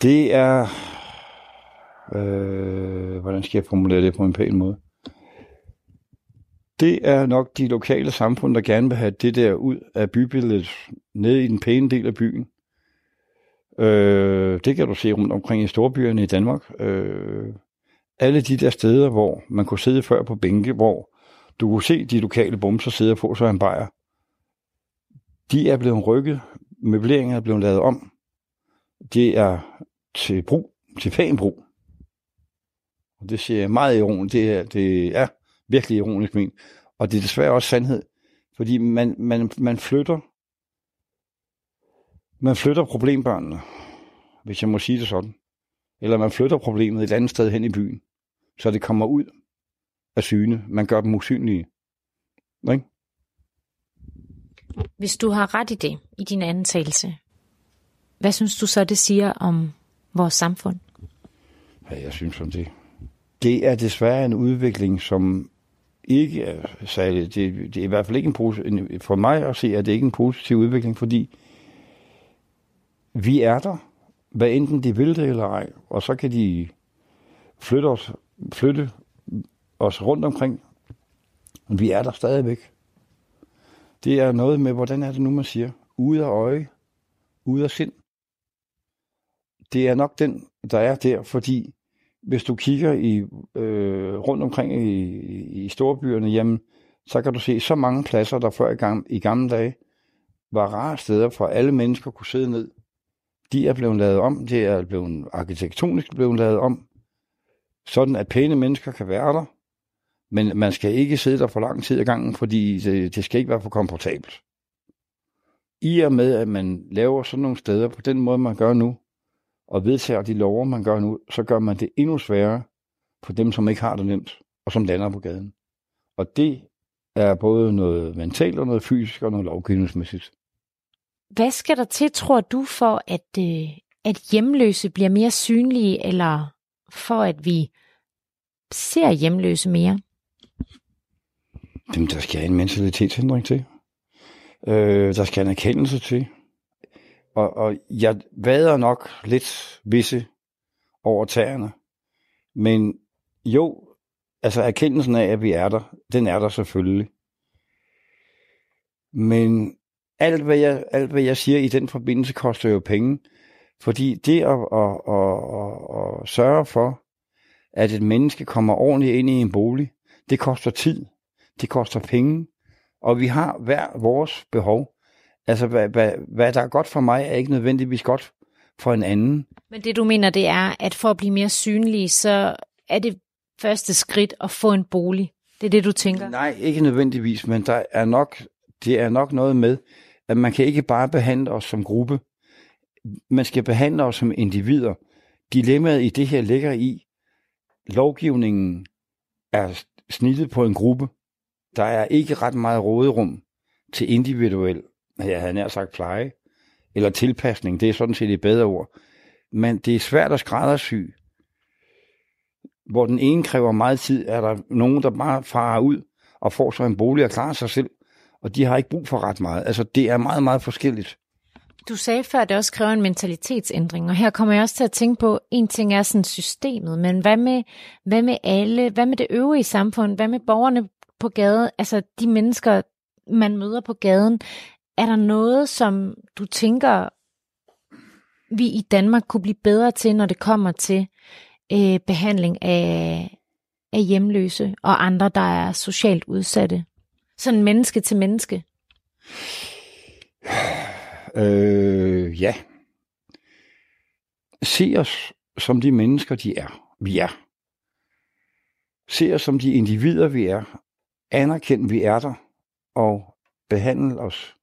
Det er... Øh, hvordan skal jeg formulere det på en pæn måde? Det er nok de lokale samfund, der gerne vil have det der ud af bybilledet, ned i den pæne del af byen. Øh, det kan du se rundt omkring i storbyerne i Danmark. Øh, alle de der steder, hvor man kunne sidde før på bænke, hvor du kunne se de lokale bumser sidde og få sig en bajer. De er blevet rykket, møbleringen er blevet lavet om. Det er til brug, til pæn brug. Og det siger jeg meget ironisk. Det er, det er virkelig ironisk men. Og det er desværre også sandhed. Fordi man, man, man flytter man flytter problembørnene, hvis jeg må sige det sådan. Eller man flytter problemet et andet sted hen i byen, så det kommer ud af syne. Man gør dem usynlige. Ikke? Hvis du har ret i det, i din antagelse, hvad synes du så, det siger om vores samfund? Ja, jeg synes om det. Det er desværre en udvikling, som ikke er særlig, det, det er i hvert fald ikke en positiv, for mig at se, at det ikke en positiv udvikling, fordi vi er der, hvad enten de vil det eller ej, og så kan de flytte os, flytte os rundt omkring. Vi er der stadigvæk. Det er noget med, hvordan er det nu, man siger? Ude af øje, ude af sind. Det er nok den, der er der, fordi hvis du kigger i øh, rundt omkring i, i storbyerne, jamen, så kan du se så mange pladser, der før i, gang, i gamle dage var rare steder, for alle mennesker kunne sidde ned. De er blevet lavet om, det er blevet arkitektonisk blevet lavet om, sådan at pæne mennesker kan være der, men man skal ikke sidde der for lang tid ad gangen, fordi det, det skal ikke være for komfortabelt. I og med, at man laver sådan nogle steder på den måde, man gør nu, og vedtager de lover, man gør nu, så gør man det endnu sværere for dem, som ikke har det nemt, og som lander på gaden. Og det er både noget mentalt og noget fysisk og noget lovgivningsmæssigt. Hvad skal der til, tror du, for at, øh, at hjemløse bliver mere synlige, eller for at vi ser hjemløse mere? Jamen, der skal en mentalitetsændring til. Øh, der skal en erkendelse til. Og, og jeg vader nok lidt visse over tæerne. Men jo, altså erkendelsen af, at vi er der, den er der selvfølgelig. Men alt hvad, jeg, alt, hvad jeg siger i den forbindelse, koster jo penge. Fordi det at, at, at, at, at sørge for, at et menneske kommer ordentligt ind i en bolig, det koster tid, det koster penge, og vi har hver vores behov. Altså, hvad, hvad, hvad der er godt for mig, er ikke nødvendigvis godt for en anden. Men det du mener, det er, at for at blive mere synlig, så er det første skridt at få en bolig. Det er det, du tænker? Nej, ikke nødvendigvis, men der er nok, det er nok noget med, at man kan ikke bare behandle os som gruppe. Man skal behandle os som individer. Dilemmaet i det her ligger i, lovgivningen er snittet på en gruppe. Der er ikke ret meget råderum til individuel, jeg havde nær sagt pleje, eller tilpasning. Det er sådan set et bedre ord. Men det er svært at skræddersy. Hvor den ene kræver meget tid, er der nogen, der bare farer ud og får sig en bolig og klarer sig selv og de har ikke brug for ret meget. Altså, det er meget, meget forskelligt. Du sagde før, at det også kræver en mentalitetsændring, og her kommer jeg også til at tænke på, en ting er sådan systemet, men hvad med, hvad med alle, hvad med det øvrige samfund, hvad med borgerne på gaden, altså de mennesker, man møder på gaden, er der noget, som du tænker, vi i Danmark kunne blive bedre til, når det kommer til øh, behandling af, af hjemløse og andre, der er socialt udsatte? Sådan menneske til menneske? Øh, ja. Se os som de mennesker, de er. Vi er. Se os som de individer, vi er. Anerkend, vi er der. Og behandle os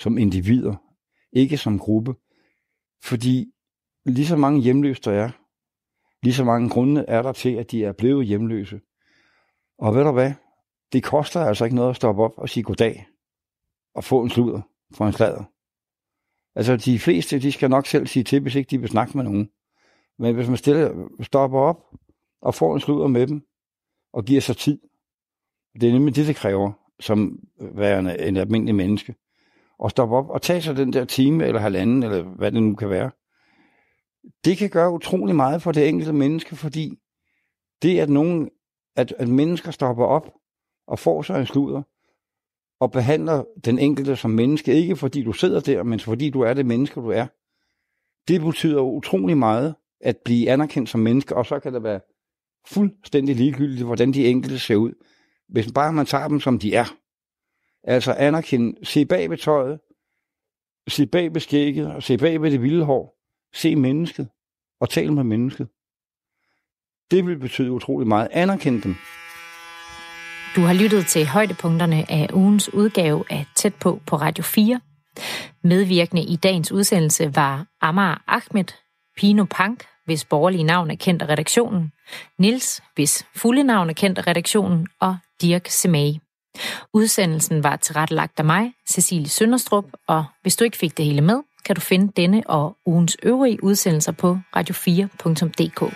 som individer. Ikke som gruppe. Fordi lige så mange hjemløse der er, lige så mange grunde er der til, at de er blevet hjemløse. Og ved du hvad? det koster altså ikke noget at stoppe op og sige goddag og få en sludder fra en sladder. Altså, de fleste, de skal nok selv sige til, hvis ikke de vil snakke med nogen. Men hvis man stille, stopper op og får en sludder med dem, og giver sig tid, det er nemlig det, det kræver, som værende en almindelig menneske. Og stoppe op og tage sig den der time eller halvanden, eller hvad det nu kan være, det kan gøre utrolig meget for det enkelte menneske, fordi det, at, nogen, at, at mennesker stopper op og får sig en sludder, og behandler den enkelte som menneske, ikke fordi du sidder der, men fordi du er det menneske, du er. Det betyder utrolig meget at blive anerkendt som menneske, og så kan det være fuldstændig ligegyldigt, hvordan de enkelte ser ud. Hvis bare man tager dem, som de er. Altså anerkende, se bag ved tøjet, se bag ved skægget, og se bag ved det vilde hår, se mennesket, og tale med mennesket. Det vil betyde utrolig meget. Anerkend dem. Du har lyttet til højdepunkterne af ugens udgave af Tæt på på Radio 4. Medvirkende i dagens udsendelse var Amar Ahmed, Pino Pank, hvis borgerlige navn er kendt af redaktionen, Nils, hvis fulde navn er kendt af redaktionen, og Dirk Semage. Udsendelsen var tilrettelagt af mig, Cecilie Sønderstrup, og hvis du ikke fik det hele med, kan du finde denne og ugens øvrige udsendelser på radio4.dk.